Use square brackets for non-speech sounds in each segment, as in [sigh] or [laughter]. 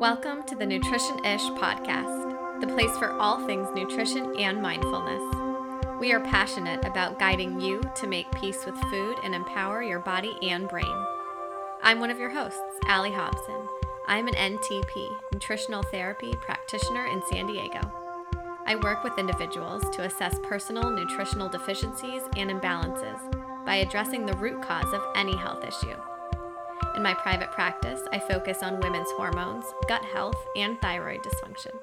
Welcome to the Nutrition Ish podcast, the place for all things nutrition and mindfulness. We are passionate about guiding you to make peace with food and empower your body and brain. I'm one of your hosts, Allie Hobson. I'm an NTP, nutritional therapy practitioner in San Diego. I work with individuals to assess personal nutritional deficiencies and imbalances by addressing the root cause of any health issue. In my private practice, I focus on women's hormones, gut health, and thyroid dysfunction.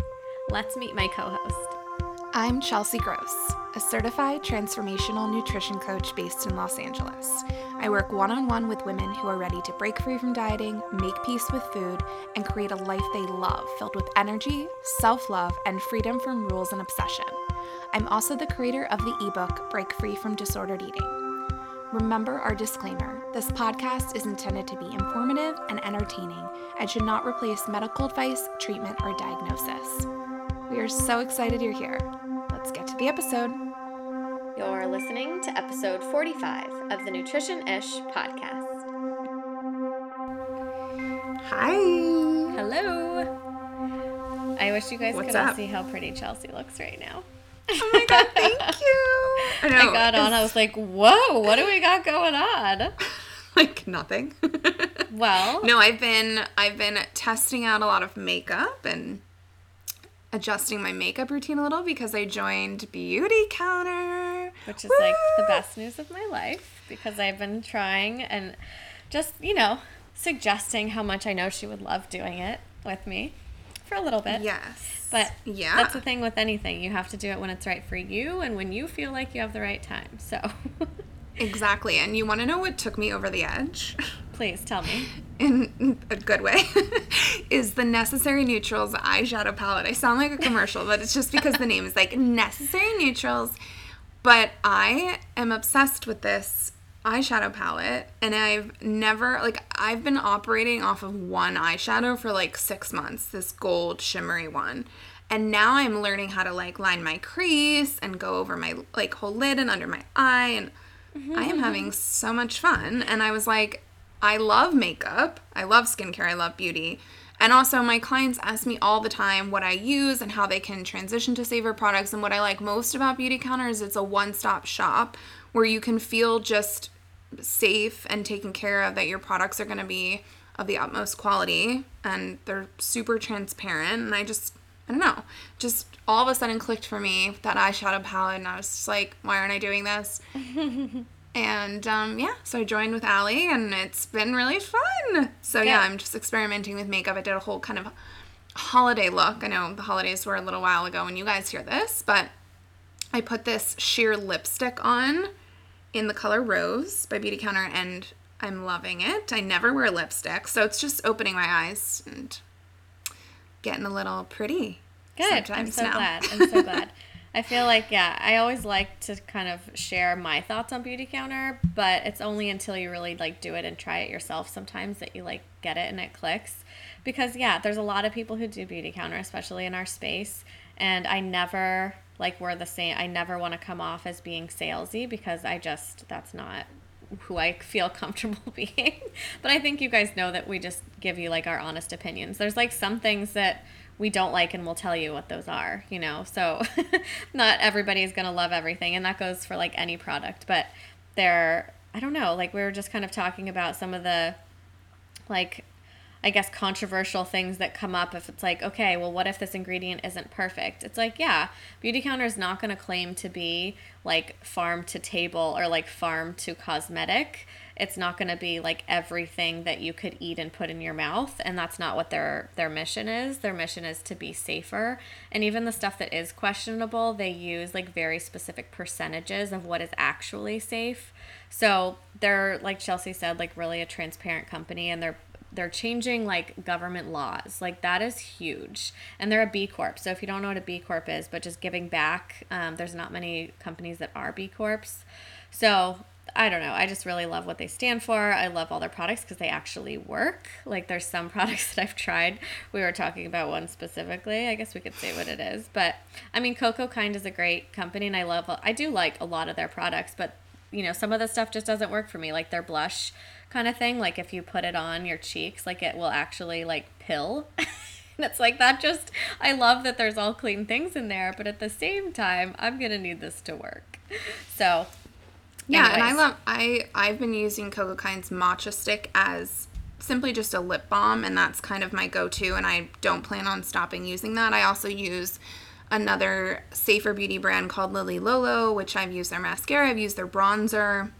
Let's meet my co host. I'm Chelsea Gross, a certified transformational nutrition coach based in Los Angeles. I work one on one with women who are ready to break free from dieting, make peace with food, and create a life they love filled with energy, self love, and freedom from rules and obsession. I'm also the creator of the ebook Break Free from Disordered Eating. Remember our disclaimer this podcast is intended to be informative and entertaining and should not replace medical advice, treatment, or diagnosis. We are so excited you're here. Let's get to the episode. You're listening to episode 45 of the Nutrition Ish podcast. Hi. Hello. I wish you guys What's could all see how pretty Chelsea looks right now. Oh my god, thank [laughs] you. I, know, I got on, I was like, whoa, what do we got going on? [laughs] [laughs] like nothing. [laughs] Well, no, I've been I've been testing out a lot of makeup and adjusting my makeup routine a little because I joined Beautycounter. which is like the best news of my life because I've been trying and just, you know, suggesting how much I know she would love doing it with me for a little bit. Yes. But yeah. that's the thing with anything. You have to do it when it's right for you and when you feel like you have the right time. So [laughs] Exactly. And you want to know what took me over the edge? [laughs] please tell me. In a good way, [laughs] is the Necessary Neutrals eyeshadow palette. I sound like a commercial, but it's just because the [laughs] name is like Necessary Neutrals. But I am obsessed with this eyeshadow palette, and I've never, like, I've been operating off of one eyeshadow for like six months, this gold shimmery one. And now I'm learning how to like line my crease and go over my like whole lid and under my eye and I am having so much fun. And I was like, I love makeup. I love skincare. I love beauty. And also, my clients ask me all the time what I use and how they can transition to Savor products. And what I like most about Beautycounter is it's a one stop shop where you can feel just safe and taken care of that your products are going to be of the utmost quality and they're super transparent. And I just, I don't know, just all of a sudden clicked for me that eyeshadow palette. And I was just like, why aren't I doing this? [laughs] And um, yeah, so I joined with Allie, and it's been really fun. So yeah, Yeah. I'm just experimenting with makeup. I did a whole kind of holiday look. I know the holidays were a little while ago when you guys hear this, but I put this sheer lipstick on in the color Rose by Beautycounter, and I'm loving it. I never wear lipstick, so it's just opening my eyes and getting a little pretty. Good. I'm so now. glad. I'm so glad. I feel [laughs] like, yeah, I always like to kind of share my thoughts on Beautycounter, but it's only until you really like do it and try it yourself sometimes that you like get it and it clicks. Because, yeah, there's a lot of people who do Beautycounter, especially in our space, and I never like we're the same. I never want to come off as being salesy because I just, that's not who I feel [laughs] comfortable [laughs] being. but I think you guys know that we just give you like our honest opinions. There's like some things that we don't like and we'll tell you what those are, you know. So [laughs] not everybody is going to love everything and that goes for like any product, but there I don't know, like we were just kind of talking about some of the like I guess controversial things that come up if it's like, okay, well, what if this ingredient isn't perfect? It's like, yeah, Beautycounter is not going to claim to be like farm to table or like farm to cosmetic. It's not going to be like everything that you could eat and put in your mouth, and that's not what their their mission is. Their mission is to be safer, and even the stuff that is questionable, they use like very specific percentages of what is actually safe. So they're like Chelsea said, like really a transparent company, and they're they're changing like government laws. Like that is huge. And they're a b corp. So if you don't know what a b corp is but just giving back um, there's not many companies that are b corps. So i don't know. I just really love what they stand for. I love all their products because they actually work. Like there's some [laughs] products that i've tried. We were talking about one specifically. I guess we could say what it is. But i mean Cocokind is a great company and i love i do like a lot of their products but you know, some of the stuff just doesn't work for me, like their blush kind of thing. Like if you put it on your cheeks, like it will actually like pill. And [laughs] it's like that just I love that there's all clean things in there, but at the same time, I'm gonna need this to work. So Yeah, and I love I I've been using Cocokind's matcha stick as simply just a lip balm and that's kind of my go-to and I don't plan on stopping using that. I also use another safer beauty brand called Lily Lolo, which I've used their mascara, I've used their bronzer.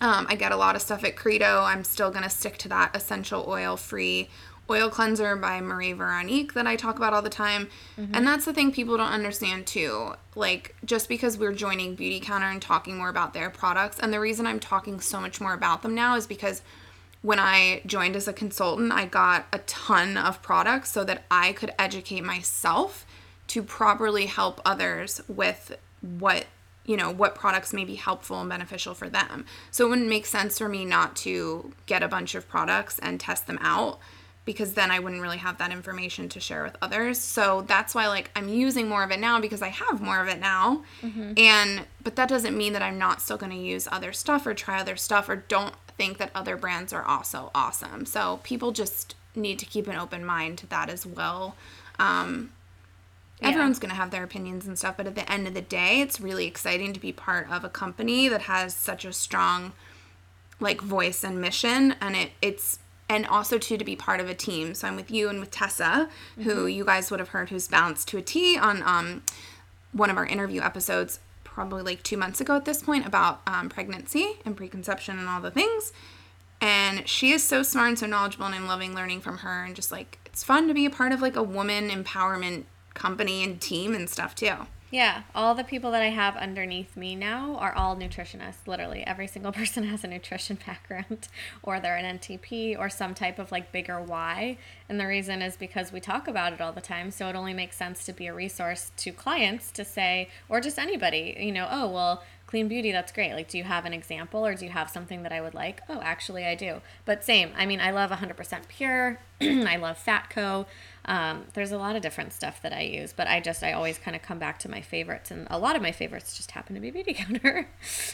Um, I get a lot of stuff at Credo. I'm still gonna stick to that essential oil free oil cleanser by Marie Veronique that I talk about all the time. And that's the thing people don't understand too. Like just because we're joining Beautycounter and talking more about their products, and the reason I'm talking so much more about them now is because when I joined as a consultant, I got a ton of products so that I could educate myself to properly help others with what you know what products may be helpful and beneficial for them. So it wouldn't make sense for me not to get a bunch of products and test them out because then i wouldn't really have that information to share with others. So that's why like i'm using more of it now because i have more of it now. And but that doesn't mean that i'm not still going to use other stuff or try other stuff or don't think that other brands are also awesome. So people just need to keep an open mind to that as well. Um, Yeah. everyone's going to have their opinions and stuff but at the end of the day it's really exciting to be part of a company that has such a strong like voice and mission and it it's and also too to be part of a team. So i'm with you and with tessa who you guys would have heard who's bounced to a t on um one of our interview episodes probably like two months ago at this point about um, pregnancy and preconception and all the things. And she is so smart and so knowledgeable and i'm loving learning from her and just like it's fun to be a part of like a woman empowerment company and team and stuff too Yeah, all the people that I have underneath me now are all nutritionists. Literally, every single [laughs] person has a nutrition background, [laughs] or they're an NTP, or some type of like bigger why. And the reason is because we talk about it all the time. So it only makes sense to be a resource to clients to say, or just anybody, you know, oh, well, clean beauty, that's great. Like, do you have an example, or do you have something that I would like? Oh, actually, I do. But same, I mean, I love 100% pure, [clears throat] I love Fatco. Um, there's a lot of different stuff that I use, but I just I always kind of come back to my favorites, and a lot of my favorites just happen to be Beauty [laughs] Counter.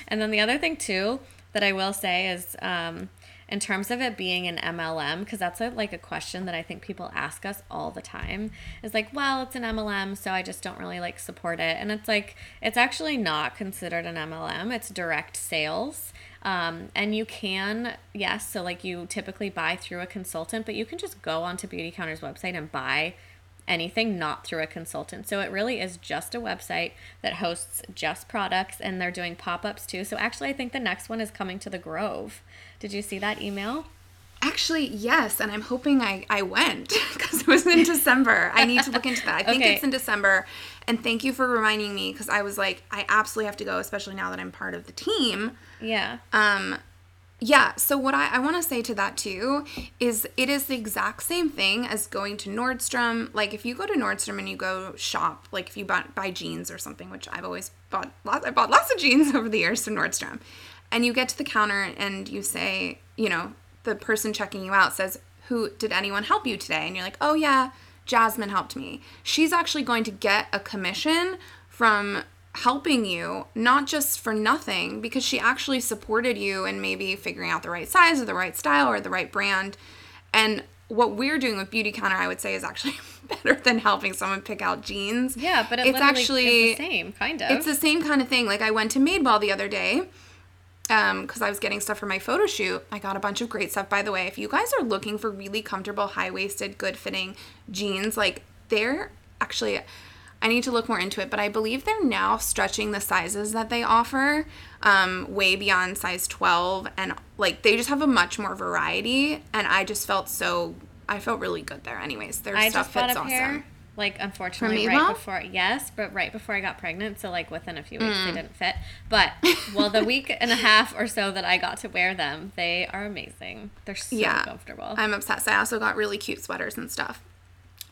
and then the other thing too that I will say is, um, in terms of it being an MLM, because that's a, like a question that I think people ask us all the time. Is like, well, it's an MLM, so I just don't really like support it, and it's like it's actually not considered an MLM. It's direct sales. Um, and you can, yes, so like you typically buy through a consultant, but you can just go onto Beautycounter's website and buy anything not through a consultant. So it really is just a website that hosts just products and they're doing pop ups too. So actually, I think the next one is coming to the Grove. Did you see that email? Actually, yes, and I'm hoping I, I went [laughs] because it was in [laughs] December. I need to look into that. I think Okay. it's in December. And thank you for reminding me because I was like, I absolutely have to go, especially now that I'm part of the team. Yeah. Um, yeah, so what I, I want to say to that too is it is the exact same thing as going to Nordstrom. Like if you go to Nordstrom and you go shop, like if you buy, buy jeans or something, which I've always bought, lots, I bought lots of jeans [laughs] over the years from Nordstrom, and you get to the counter and you say, you know, the person checking you out says, "Who did anyone help you today?" And you're like, "Oh yeah, Jasmine helped me." She's actually going to get a commission from helping you, not just for nothing, because she actually supported you in maybe figuring out the right size or the right style or the right brand. And what we're doing with Beautycounter, I would say, is actually [laughs] better than helping someone pick out jeans. Yeah, but it it's actually the same, kind of. it's the same kind of thing. Like I went to Madewell the other day um because I was getting stuff for my photo shoot. I got a bunch of great stuff by the way. If you guys are looking for really comfortable, high-waisted, good-fitting jeans, like they're actually I need to look more into it, but I believe they're now stretching the sizes that they offer um, way beyond size 12 and like they just have a much more variety and I just felt so I felt really good there anyways. Their I stuff fits awesome. pair. Like unfortunately, right before yes, but right before I got pregnant, so like within a few weeks Mm. they didn't fit. But well, the week and a half or so that I got to wear them, they are amazing. They're so Yeah. comfortable. I'm obsessed. I also got really cute sweaters and stuff.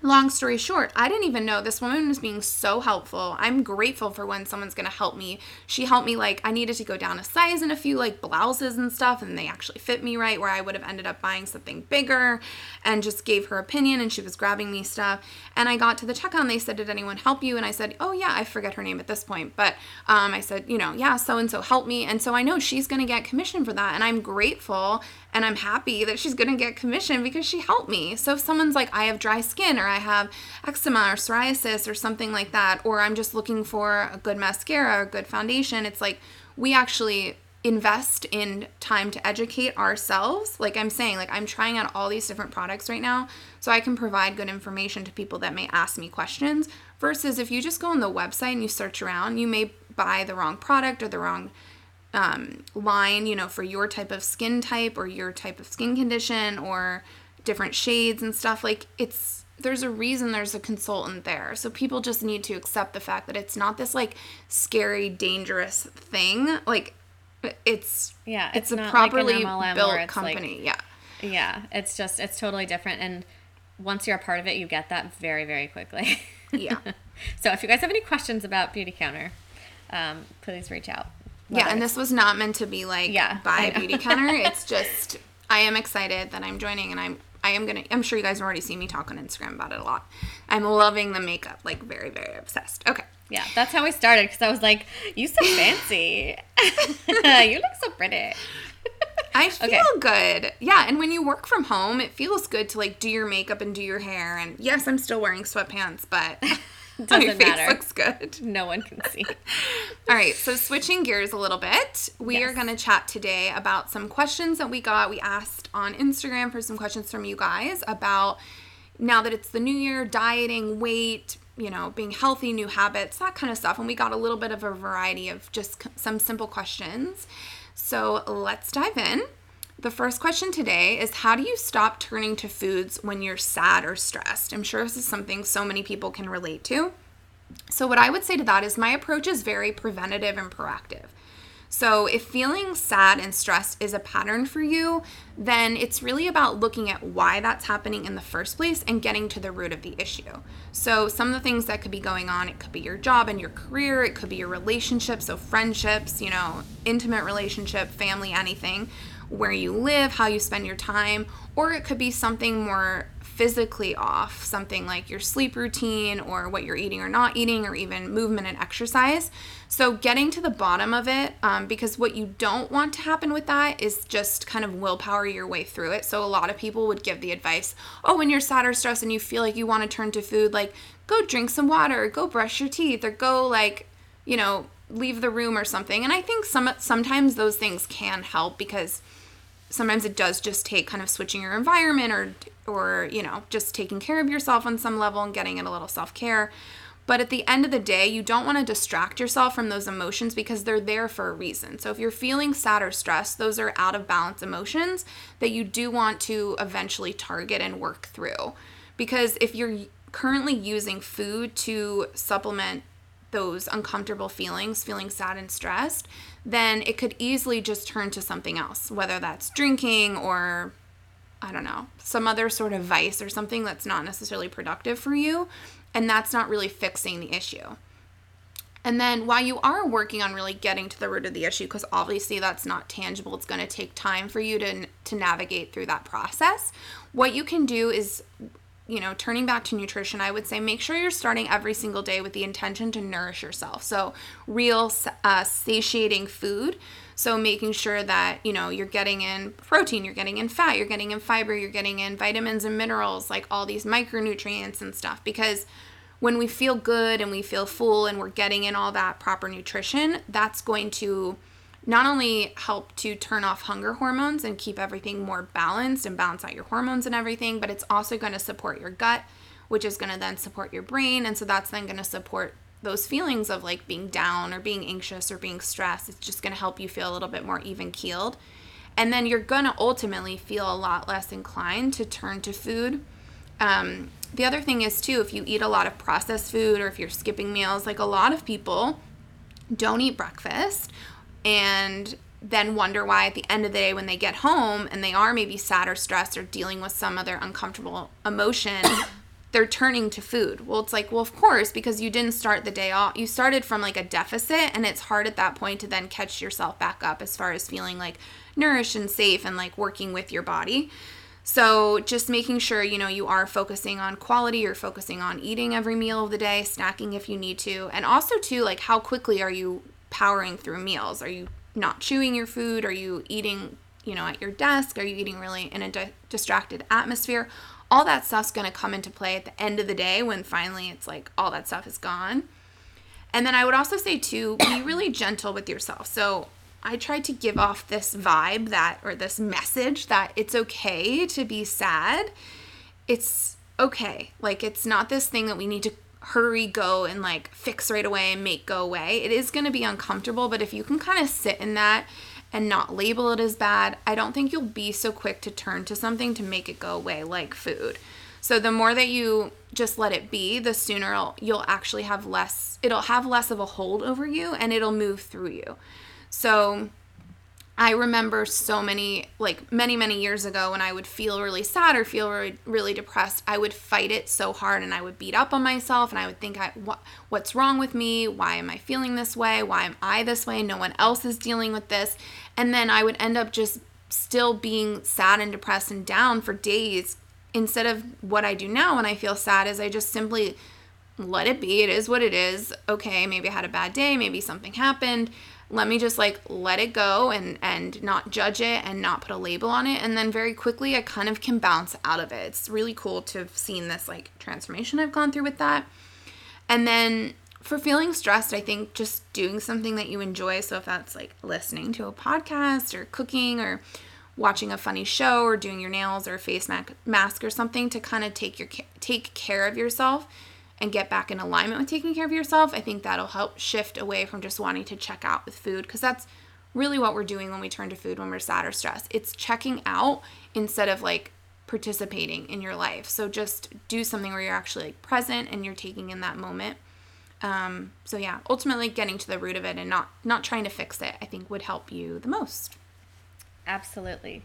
Long story short, I didn't even know this woman was being so helpful. I'm grateful for when someone's gonna help me. She helped me like I needed to go down a size in a few like blouses and stuff, and they actually fit me right where I would have ended up buying something bigger and just gave her opinion and she was grabbing me stuff. And I got to the checkout and they said, Did anyone help you? And I said, Oh yeah, I forget her name at this point. But um, I said, you know, yeah, so and so helped me. And so I know she's gonna get commission for that. And I'm grateful and I'm happy that she's gonna get commission because she helped me. So if someone's like, I have dry skin or I have eczema or psoriasis or something like that, or I'm just looking for a good mascara or good foundation. It's like we actually invest in time to educate ourselves. Like I'm saying, like I'm trying out all these different products right now so I can provide good information to people that may ask me questions versus if you just go on the website and you search around, you may buy the wrong product or the wrong um, line, you know, for your type of skin type or your type of skin condition or different shades and stuff. Like it's there's a reason there's a consultant there. So people just need to accept the fact that it's not this like scary, dangerous thing. Like it's Yeah, it's, it's a like properly MLM built it's like- company. yeah. Yeah, it's just it's totally different and once you're a part of it, you get that very very quickly. Yeah. [laughs] so if you guys have any questions about Beautycounter, um, please reach out. Yeah, Whether and this was not meant to be like Yeah, buy know. beauty [laughs] counter. It's just I am excited that I'm joining and I'm I am gonna I'm sure you guys have already seen me talk on Instagram about it a lot. I'm loving the makeup, like very, very obsessed. Okay. Yeah, that's how we started because I was like, "You so [laughs] fancy. [laughs] you look so pretty." I feel Okay. good. Yeah, and when you work from home, it feels good to like do your makeup and do your hair. And yes, I'm still wearing sweatpants, but [laughs] my Doesn't face matter. looks good. No one can see. [laughs] All right, so switching gears a little bit, we are going to chat today about some questions that we got. We asked on Instagram for some questions from you guys about now that it's the new year, dieting, weight, you know, being healthy, new habits, that kind of stuff. And we got a little bit of a variety of just some simple questions. So let's dive in. The first question today is How do you stop turning to foods when you're sad or stressed? I'm sure this is something so many people can relate to. So, what I would say to that is my approach is very preventative and proactive. So, if feeling sad and stressed is a pattern for you, then it's really about looking at why that's happening in the first place and getting to the root of the issue. So, some of the things that could be going on, it could be your job and your career, it could be your relationships, so friendships, you know, intimate relationship, family, anything, where you live, how you spend your time, or it could be something more physically off, something like your sleep routine or what you're eating or not eating, or even movement and exercise. So, getting to the bottom of it, um, because what you don't want to happen with that is just kind of willpower your way through it. So, a lot of people would give the advice oh, when you're sad or stressed and you feel like you want to turn to food, like go drink some water, or go brush your teeth, or go like, you know, leave the room or something. And I think some sometimes those things can help because sometimes it does just take kind of switching your environment or or you know just taking care of yourself on some level and getting in a little self-care. But at the end of the day you don't want to distract yourself from those emotions because they're there for a reason. So if you're feeling sad or stressed those are out of balance emotions that you do want to eventually target and work through. Because if you're currently using food to supplement those uncomfortable feelings, feeling sad and stressed, then it could easily just turn to something else, whether that's drinking or I don't know, some other sort of vice or something that's not necessarily productive for you. And that's not really fixing the issue. And then while you are working on really getting to the root of the issue, because obviously that's not tangible, it's going to take time for you to, to navigate through that process. What you can do is you know, turning back to nutrition, I would say make sure you're starting every single day with the intention to nourish yourself. So, real uh, satiating food. So, making sure that, you know, you're getting in protein, you're getting in fat, you're getting in fiber, you're getting in vitamins and minerals, like all these micronutrients and stuff. Because when we feel good and we feel full and we're getting in all that proper nutrition, that's going to not only help to turn off hunger hormones and keep everything more balanced and balance out your hormones and everything, but it's also going to support your gut, which is going to then support your brain. And so that's then going to support those feelings of like being down or being anxious or being stressed. It's just going to help you feel a little bit more even keeled. And then you're going to ultimately feel a lot less inclined to turn to food. Um, the other thing is, too, if you eat a lot of processed food or if you're skipping meals, like a lot of people don't eat breakfast and then wonder why at the end of the day when they get home and they are maybe sad or stressed or dealing with some other uncomfortable emotion [coughs] they're turning to food. Well it's like well of course because you didn't start the day off. You started from like a deficit and it's hard at that point to then catch yourself back up as far as feeling like nourished and safe and like working with your body. So just making sure you know you are focusing on quality you're focusing on eating every meal of the day snacking if you need to and also too like how quickly are you powering through meals are you not chewing your food are you eating you know at your desk are you eating really in a di- distracted atmosphere all that stuff's going to come into play at the end of the day when finally it's like all that stuff is gone. And then I would also say too, be [coughs] really gentle with yourself. So I tried to give off this vibe that or this message that it's okay to be sad. It's okay. Like it's not this thing that we need to hurry go and like fix right away and make go away. It is going to be uncomfortable, but if you can kind of sit in that and not label it as bad, I don't think you'll be so quick to turn to something to make it go away like food. So the more that you just let it be, the sooner you'll actually have less it'll have less of a hold over you and it'll move through you. So I remember so many, like many, many years ago when I would feel really sad or feel really, really depressed, I would fight it so hard and I would beat up on myself and I would think, I, what, what's wrong with me? Why am I feeling this way? Why am I this way? No one else is dealing with this. And then I would end up just still being sad and depressed and down for days instead of what I do now when I feel sad is I just simply let it be. It is what it is. Okay, maybe I had a bad day, maybe something happened let me just like let it go and and not judge it and not put a label on it. And then very quickly i kind of can bounce out of it. It's really cool to have seen this like transformation i've gone through with that. And then for feeling stressed i think just doing something that you enjoy. So if that's like listening to a podcast or cooking or watching a funny show or doing your nails or face mask or something to kind of take your take care of yourself and get back in alignment with taking care of yourself, I think that'll help shift away from just wanting to check out with food because that's really what we're doing when we turn to food when we're sad or stressed. It's checking out instead of like participating in your life. So just do something where you're actually like present and you're taking in that moment. Um, so yeah, ultimately getting to the root of it and not not trying to fix it, I think would help you the most. Absolutely.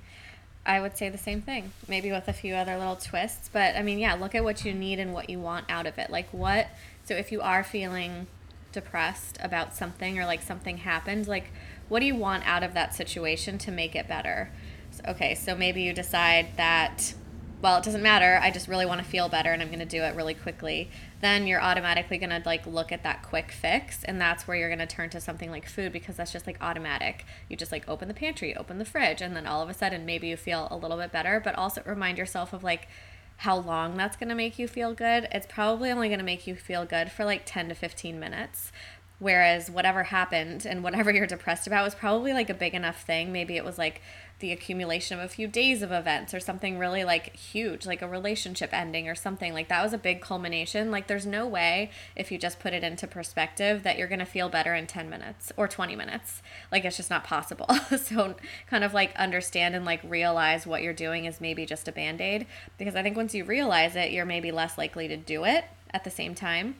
I would say the same thing, maybe with a few other little twists. But I mean, yeah, look at what you need and what you want out of it. Like, what, so if you are feeling depressed about something or like something happened, like, what do you want out of that situation to make it better? So, okay, so maybe you decide that well, it doesn't matter. I just really want to feel better and I'm going to do it really quickly. Then you're automatically going to like look at that quick fix and that's where you're going to turn to something like food because that's just like automatic. You just like open the pantry, open the fridge and then all of a sudden maybe you feel a little bit better, but also remind yourself of like how long that's going to make you feel good. It's probably only going to make you feel good for like 10 to 15 minutes. Whereas whatever happened and whatever [laughs] you're depressed about was probably like a big enough thing. Maybe it was like the accumulation of a few days of events or something really like huge, like a relationship ending or something. Like that was a big culmination. Like there's no way, if you just put it into perspective, that you're going to feel better in 10 minutes or 20 minutes. Like it's just not possible. [laughs] so kind of like understand and like realize what you're doing is maybe just a band aid. Because I think once you realize it, you're maybe less likely to do it at the same time.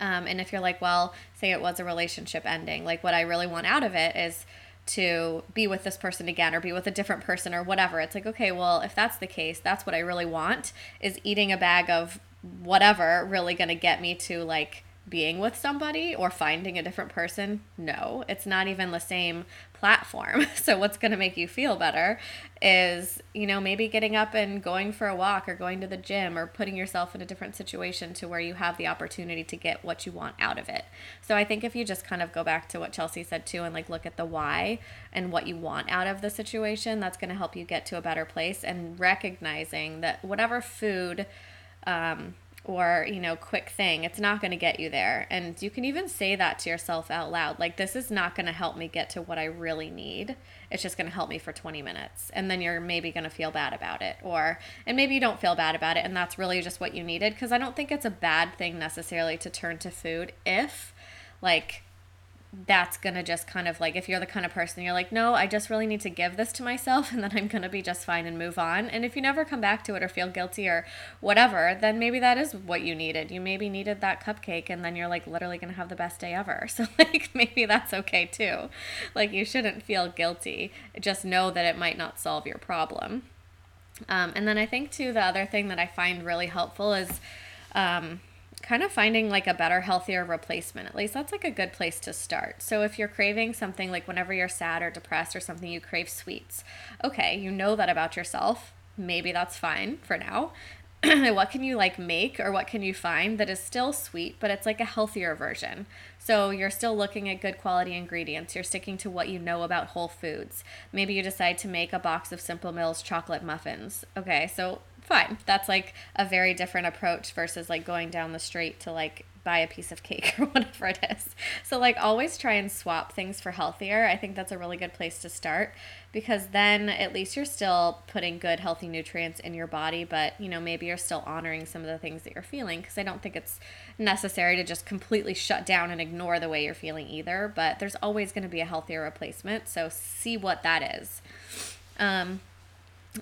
Um, and if you're like, well, say it was a relationship ending, like what I really want out of it is to be with this person again or be with a different person or whatever. It's like, okay, well, if that's the case, that's what I really want is eating a bag of whatever really going to get me to like being with somebody or finding a different person. No, it's not even the same platform. [laughs] So, what's going to make you feel better is, you know, maybe getting up and going for a walk or going to the gym or putting yourself in a different situation to where you have the opportunity to get what you want out of it. So, I think if you just kind of go back to what Chelsea said too and like look at the why and what you want out of the situation, that's going to help you get to a better place and recognizing that whatever food, um, or you know quick thing it's not going to get you there. And you can even say that to yourself out loud like this is not going to help me get to what i really need. It's just going to help me for 20 minutes. And then you're maybe going to feel bad about it or and maybe you don't feel bad about it and that's really just what you needed because i don't think it's a bad thing necessarily to turn to food if like that's gonna just kind of like if you're the kind of person you're like no i just really need to give this to myself [laughs] and then i'm gonna be just fine and move on. And if you never come back to it or feel guilty or whatever then maybe that is what you needed. You maybe needed that cupcake and then you're like literally gonna have the best day ever. [laughs] So like maybe that's okay too. Like you shouldn't feel guilty. Just know that it might not solve your problem. Um, and then i think too the other thing that i find really helpful is um, kind of finding like a better, healthier replacement. At least that's like a good place to start. So if you're craving something like whenever you're sad or depressed or something, you crave sweets. Okay, you know that about yourself. Maybe that's fine for now. [clears throat] what can you like make or what can you find that is still sweet, but it's like a healthier version? So you're still looking at good quality ingredients. You're sticking to what you know about whole foods. Maybe you decide to make a box of Simple Mills chocolate muffins. Okay, so fine. That's like a very different approach versus like going down the street to like buy a piece of cake [laughs] or whatever it is. So, like, always try and swap things for healthier. I think that's a really good place to start because then at least you're still putting good, healthy nutrients in your body, but you know, maybe you're still honoring some of the things that you're feeling because I don't think it's necessary to just completely shut down and ignore the way you're feeling either. But there's always going to be a healthier replacement. So, see what that is. Um,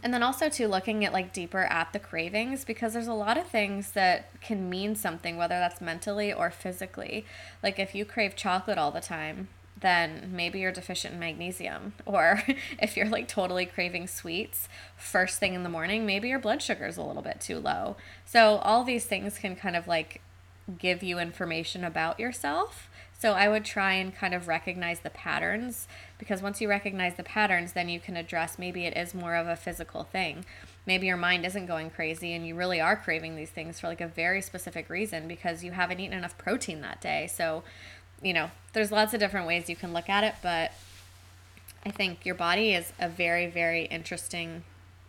and then also to looking at like deeper at the cravings because there's a lot of things that can mean something whether that's mentally or physically. Like if you crave chocolate all the time then maybe you're deficient in magnesium. [laughs] Or if you're like totally craving sweets first thing in the morning maybe your blood sugar is a little bit too low. So all these things can kind of like give you information about yourself so I would try and kind of recognize the patterns because once you recognize the patterns, then you can address maybe it is more of a physical thing. Maybe your mind isn't going crazy and you really are craving these things for like a very specific reason because you haven't eaten enough protein that day. So, you know, there's lots of different ways you can look at it, but I think your body is a very, very interesting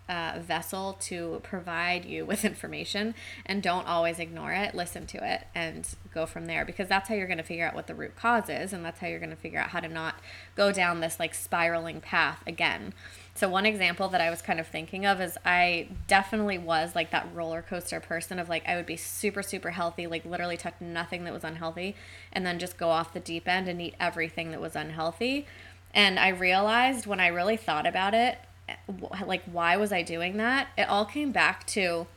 uh, vessel to provide you with information and don't always ignore it. Listen to it and go from there because that's how you're going to figure out what the root cause is and that's how you're going to figure out how to not go down this like spiraling path again. So one example that i was kind of thinking of is i definitely was like that roller coaster person of like i would be super super healthy like literally touch nothing that was unhealthy and then just go off the deep end and eat everything that was unhealthy. And I realized when I really thought about it, like why was I doing that? It all came back to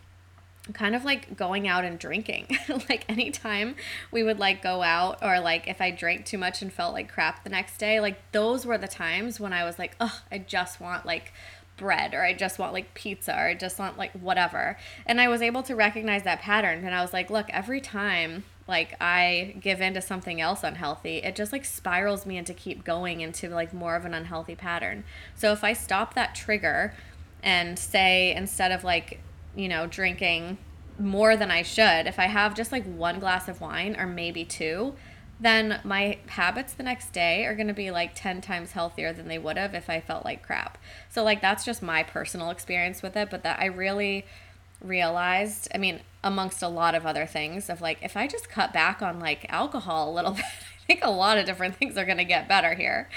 kind of like going out and drinking. [laughs] like anytime we would like go out or like if I drank too much and felt like crap the next day, like those were the times when I was like, "Oh, I just want like bread or I just want like pizza or I just want like whatever." And I was able to recognize that pattern and I was like, "Look, every time like I give in to something else unhealthy, it just like spirals me into keep going into like more of an unhealthy pattern. So if I stop that trigger and say instead of like, you know, drinking more than I should, if I have just like one glass of wine or maybe two, then my habits the next day are going to be like 10 times healthier than they would have if I felt like crap. So like that's just my personal experience with it, but that I really realized, I mean, amongst a lot of other things, of like, if I just cut back on like alcohol a little [laughs] bit, I think a lot of different things are going to get better here.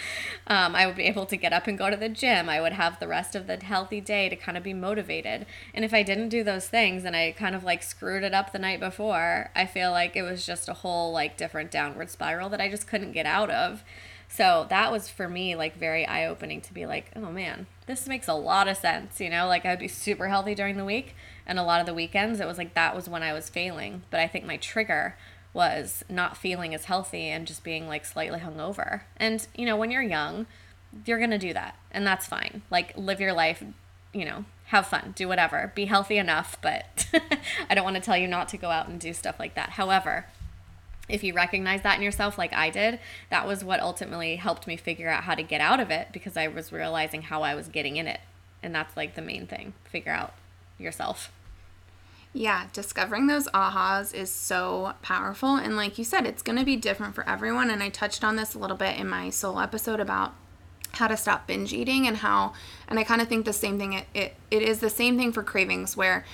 Um, I would be able to get up and go to the gym. I would have the rest of the healthy day to kind of be motivated. And if I didn't do those things and I kind of like screwed it up the night before, I feel like it was just a whole like different downward spiral that I just couldn't get out of. So that was for me like very eye opening to be like, oh man, this makes a lot of sense. You know, like I'd be super healthy during the week, and a lot of the weekends it was like that was when I was failing. But I think my trigger was not feeling as healthy and just being like slightly hungover. And you know, when you're young, you're gonna do that, and that's fine. Like live your life, you know, have fun, do whatever, be healthy enough. But [laughs] I don't want to tell you not to go out and do stuff like that. However, if you recognize that in yourself like I did, that was what ultimately helped me figure out how to get out of it because I was realizing how I was getting in it. And that's like the main thing. Figure out yourself. Yeah, discovering those ahas is so powerful. And like you said, it's going to be different for everyone. And I touched on this a little bit in my soul episode about how to stop binge eating and how, and I kind of think the same thing, it, it, it is the same thing for cravings where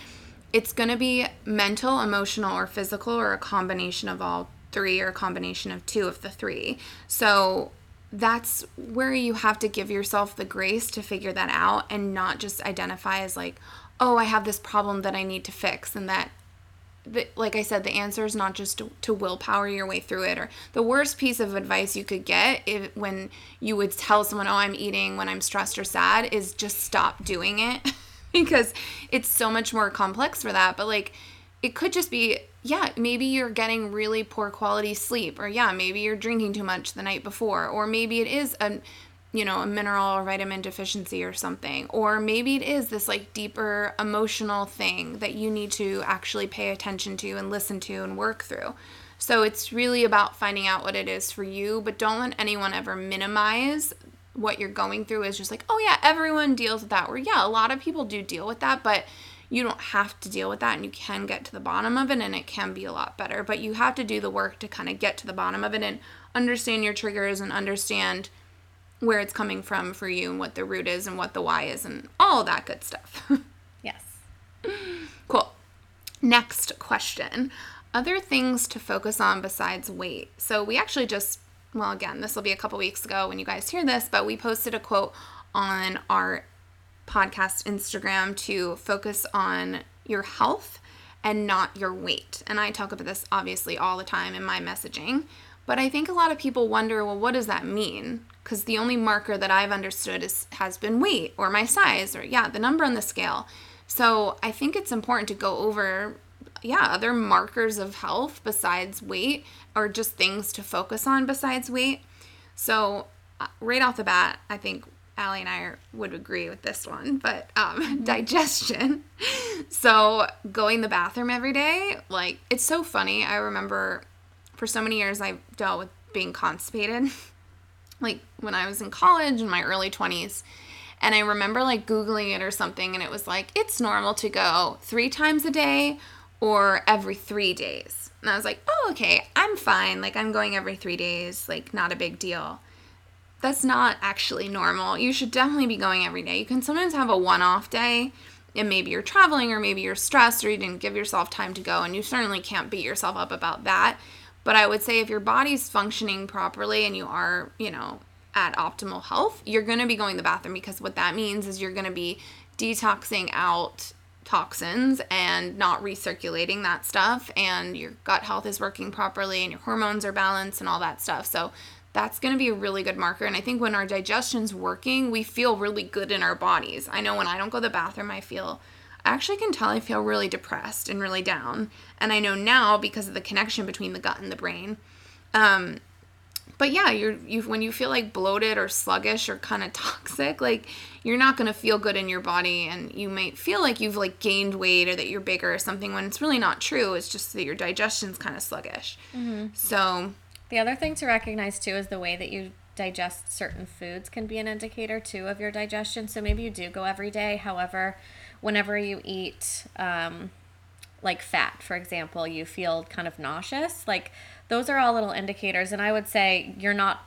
it's going to be mental, emotional, or physical, or a combination of all three or a combination of two of the three. So that's where you have to give yourself the grace to figure that out and not just identify as like, oh, I have this problem that I need to fix and that the, like I said, the answer is not just to, to, willpower your way through it. Or the worst piece of advice you could get if, when you would tell someone, "Oh, I'm eating when I'm stressed or sad," is just stop doing it [laughs] because it's so much more complex for that. But like, it could just be yeah, maybe you're getting really poor quality sleep, or yeah, maybe you're drinking too much the night before, or maybe it is a you know, a mineral or vitamin deficiency or something. Or maybe it is this like deeper emotional thing that you need to actually pay attention to and listen to and work through. So it's really about finding out what it is for you, but don't let anyone ever minimize what you're going through is just like, oh yeah, everyone deals with that. Where yeah, a lot of people do deal with that, but you don't have to deal with that and you can get to the bottom of it and it can be a lot better. But you have to do the work to kind of get to the bottom of it and understand your triggers and understand where it's coming from for you and what the root is and what the why is and all that good stuff. [laughs] yes. Cool. Next question. Other things to focus on besides weight. So we actually just, well, again, this will be a couple weeks ago when you guys hear this, but we posted a quote on our podcast Instagram to focus on your health and not your weight. And I talk about this obviously all the time in my messaging. But I think a lot of people wonder, well, what does that mean? Because the only marker that I've understood is has been weight or my size or yeah, the number on the scale. So I think it's important to go over yeah, other markers of health besides weight or just things to focus on besides weight. So uh, right off the bat, I think Allie and I are, would agree with this one, but um, [laughs] mm-hmm. digestion. [laughs] so going the bathroom every day, like it's so funny. I remember for so many years I've dealt with being constipated, [laughs] like when I was in college in my early 20s. And I remember like Googling it or something, and it was like, it's normal to go three times a day or every three days. And I was like, oh, okay, I'm fine. Like, I'm going every three days, like, not a big deal. That's not actually normal. You should definitely be going every day. You can sometimes have a one off day, and maybe you're traveling, or maybe you're stressed, or you didn't give yourself time to go, and you certainly can't beat yourself up about that. But I would say if your body's functioning properly and you are, you know, at optimal health, you're going to be going to the bathroom because what that means is you're going to be detoxing out toxins and not recirculating that stuff and your gut health is working properly and your hormones are balanced and all that stuff. So that's going to be a really good marker and I think when our digestion's working, we feel really good in our bodies. I know when I don't go to the bathroom, I feel actually can tell I feel really depressed and really down. And I know now because of the connection between the gut and the brain. Um, but yeah, you're you when you feel like bloated or sluggish or kind of [laughs] toxic, like you're not going to feel good in your body and you might feel like you've like gained weight or that you're bigger or something when it's really not true. It's just that your digestion's kind of sluggish. Mm-hmm. So, the other thing to recognize too is the way that you digest certain foods can be an indicator too of your digestion. So maybe you do go every day. However, whenever you eat um, like fat, for example, you feel kind of nauseous. Like those are all little indicators. And I would say you're not,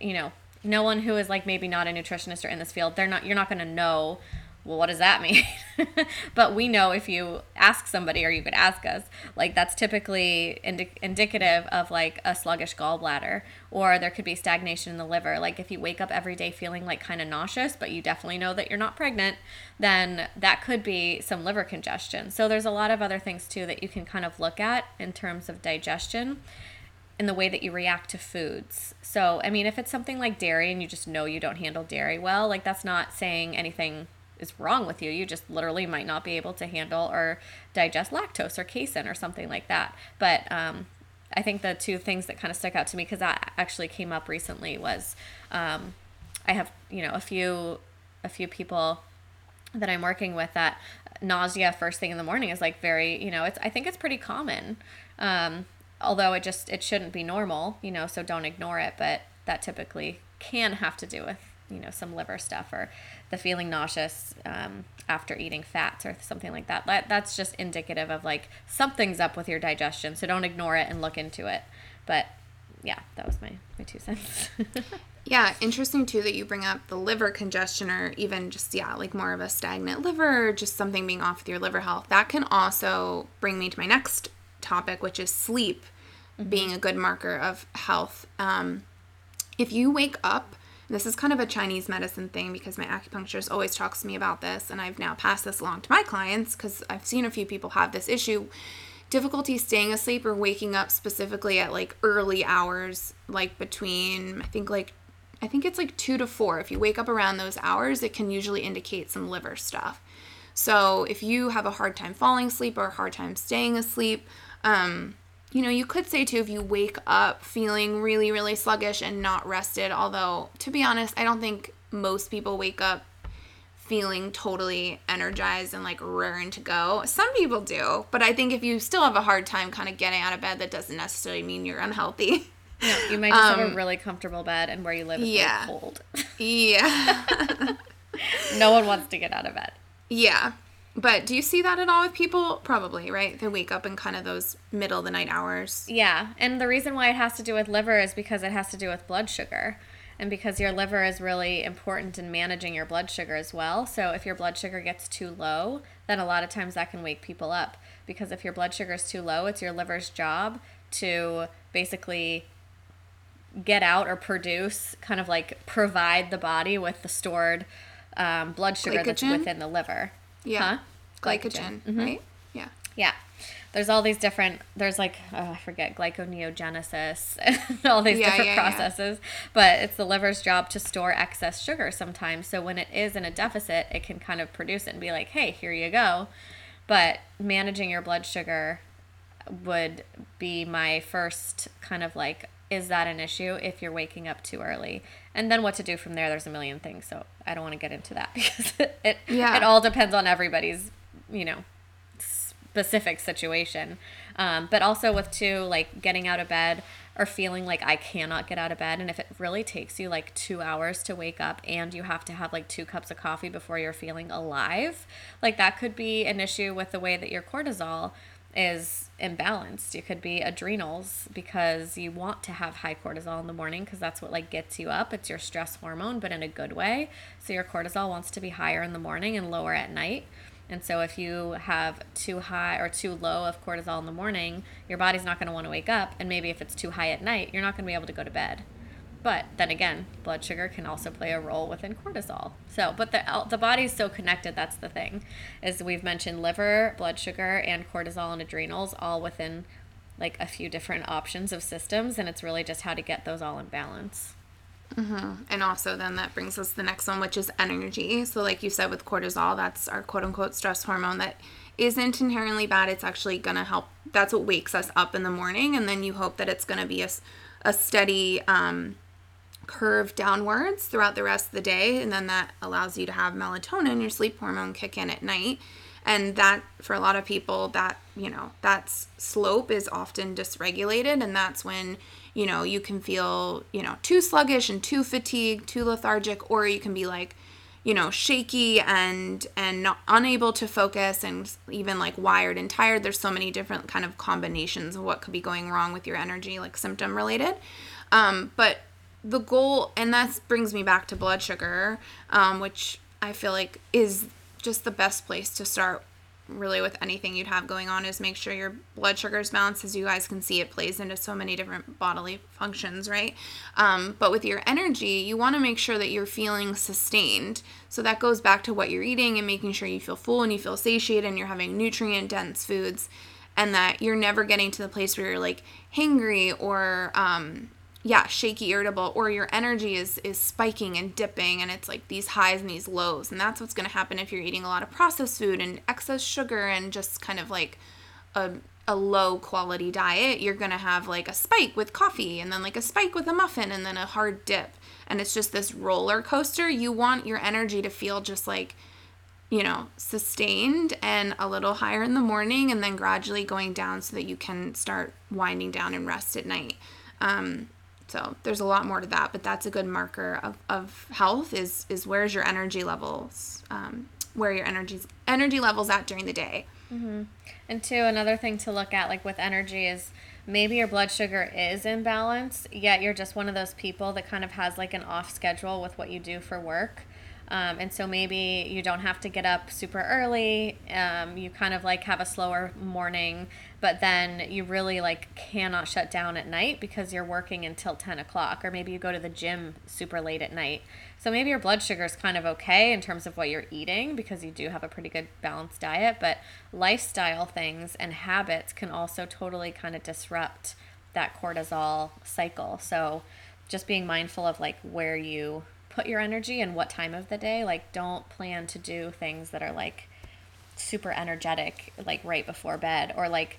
you know, no one who is like maybe not a nutritionist or in this field, they're not, you're not going to know well, what does that mean? [laughs] but we know if you ask somebody or you could ask us, like that's typically indi- indicative of like a sluggish gallbladder or there could be stagnation in the liver. Like if you wake up every day feeling like kind of nauseous, but you definitely know that you're not pregnant, then that could be some liver congestion. So there's a lot of other things too that you can kind of look at in terms of digestion in the way that you react to foods. So, I mean, if it's something like dairy and you just know you don't handle dairy well, like that's not saying anything is wrong with you. You just literally might not be able to handle or digest lactose or casein or something like that. But um, I think the two things that kind of stuck out to me because that actually came up recently was um, I have you know a few a few people that I'm working with that nausea first thing in the morning is like very you know it's I think it's pretty common. Um, although it just it shouldn't be normal you know so don't ignore it but that typically can have to do with you know some liver stuff or the feeling nauseous um, after eating fats or something like that. that that's just indicative of like something's up with your digestion so don't ignore it and look into it but yeah that was my, my two cents [laughs] yeah interesting too that you bring up the liver congestion or even just yeah like more of a stagnant liver or just something being off with your liver health that can also bring me to my next topic which is sleep mm-hmm. being a good marker of health um, if you wake up this is kind of a Chinese medicine thing because my acupuncturist always talks to me about this, and I've now passed this along to my clients because I've seen a few people have this issue difficulty staying asleep or waking up specifically at like early hours, like between, I think, like I think it's like two to four. If you wake up around those hours, it can usually indicate some liver stuff. So if you have a hard time falling asleep or a hard time staying asleep, um, you know, you could say too if you wake up feeling really, really sluggish and not rested, although to be honest, I don't think most people wake up feeling totally energized and like raring to go. Some people do, but I think if you still have a hard time kind of getting out of bed, that doesn't necessarily mean you're unhealthy. [laughs] No, you might just um, have a um, really comfortable bed and where you live is yeah. really cold. yeah. [laughs] no one wants to get out of bed. [laughs] Yeah. But do you see that at all with people? Probably, right? They wake up in kind of those middle of the night hours. Yeah. And the reason why it has to do with liver is because it has to do with blood sugar. And because your liver is really important in managing your blood sugar as well. So if your blood sugar gets too low, then a lot of times that can wake people up because if your blood sugar is too low, it's your liver's job to basically get out or produce, kind of like provide the body with the stored um, blood sugar that's within the liver. Yeah. Huh? Glycogen, Mhm. right? Yeah. Yeah. There's all these different, there's like, oh, I forget, glyconeogenesis [laughs] and all these Yeah, different yeah, yeah. processes. But it's the liver's job to store excess sugar sometimes. So when it is in a deficit, it can kind of produce it and be like, hey, here you go. But managing your blood sugar would be my first kind of like, is that an issue if you're waking up too early? And then what to do from there, there's a million things. So I don't want to get into that [laughs] because it, Yeah. it all depends on everybody's, you know, specific situation. Um, but also with two like getting out of bed or feeling like I cannot get out of bed, and if it really takes you like two hours to wake up and you have to have like two cups of coffee before you're feeling alive, like that could be an issue with the way that your cortisol is imbalanced. It could be adrenals because you want to have high cortisol in the morning because that's what like gets you up. It's your stress hormone, but in a good way. So your cortisol wants to be higher in the morning and lower at night. And so if you have too high or too low of cortisol in the morning, your body's not going to want to wake up. And maybe if it's too high at night, you're not going to be able to go to bed. But then again, blood sugar can also play a role within cortisol. So, but the the body's so connected. That's the thing, is we've mentioned liver, blood sugar, and cortisol and adrenals all within like a few different options of systems, and it's really just how to get those all in balance. And also, then that brings us to the next one, which is energy. So, like you said, with cortisol, that's our quote unquote stress hormone that isn't inherently bad. It's actually going to help. That's what wakes us up in the morning. And then you hope that it's going to be a, a steady um, curve downwards throughout the rest of the day. And then that allows you to have melatonin, your sleep hormone, kick in at night. And that, for a lot of people, that, you know, that slope is often dysregulated. And that's when, you know, you can feel, you know, too sluggish and too fatigued, too lethargic, or you can be like, you know, shaky and and not unable to focus and even like wired and tired. There's so many different kind of combinations of what could be going wrong with your energy, like symptom related. Um, but the goal, and that brings me back to blood sugar, um, which I feel like is just the best place to start really with anything you'd have going on is make sure your blood sugar is balanced. As you guys can see it plays into so many different bodily functions right? Um, but with your energy you want to make sure that you're feeling sustained. So that goes back to what you're eating and making sure you feel full and you feel satiated and you're having nutrient dense foods and that you're never getting to the place where you're like hangry or um, yeah shaky irritable or your energy is is spiking and dipping and it's like these highs and these lows. And that's what's going to happen if you're eating a lot of processed food and excess sugar and just kind of like a, a low quality diet you're going to have like a spike with coffee and then like a spike with a muffin and then a hard dip. And it's just this roller coaster. You want your energy to feel just like you know, sustained and a little higher in the morning and then gradually going down so that you can start winding down and rest at night. Um, so there's a lot more to that, but that's a good marker of, of health is is where's your energy levels, um, where your energy energy levels at during the day. And two, another thing to look at, like with energy, is maybe your blood sugar is in balance, yet you're just one of those people that kind of has like an off schedule with what you do for work. Um, and so maybe you don't have to get up super early. Um, you kind of like have a slower morning, but then you really like cannot shut down at night because you're working until 10 o'clock, or maybe you go to the gym super late at night. So maybe your blood sugar is kind of okay in terms of what you're eating because you do have a pretty good balanced diet, but lifestyle things and habits can also totally kind of disrupt that cortisol cycle. So just being mindful of like where you put your energy and what time of the day, like don't plan to do things that are like super energetic like right before bed or like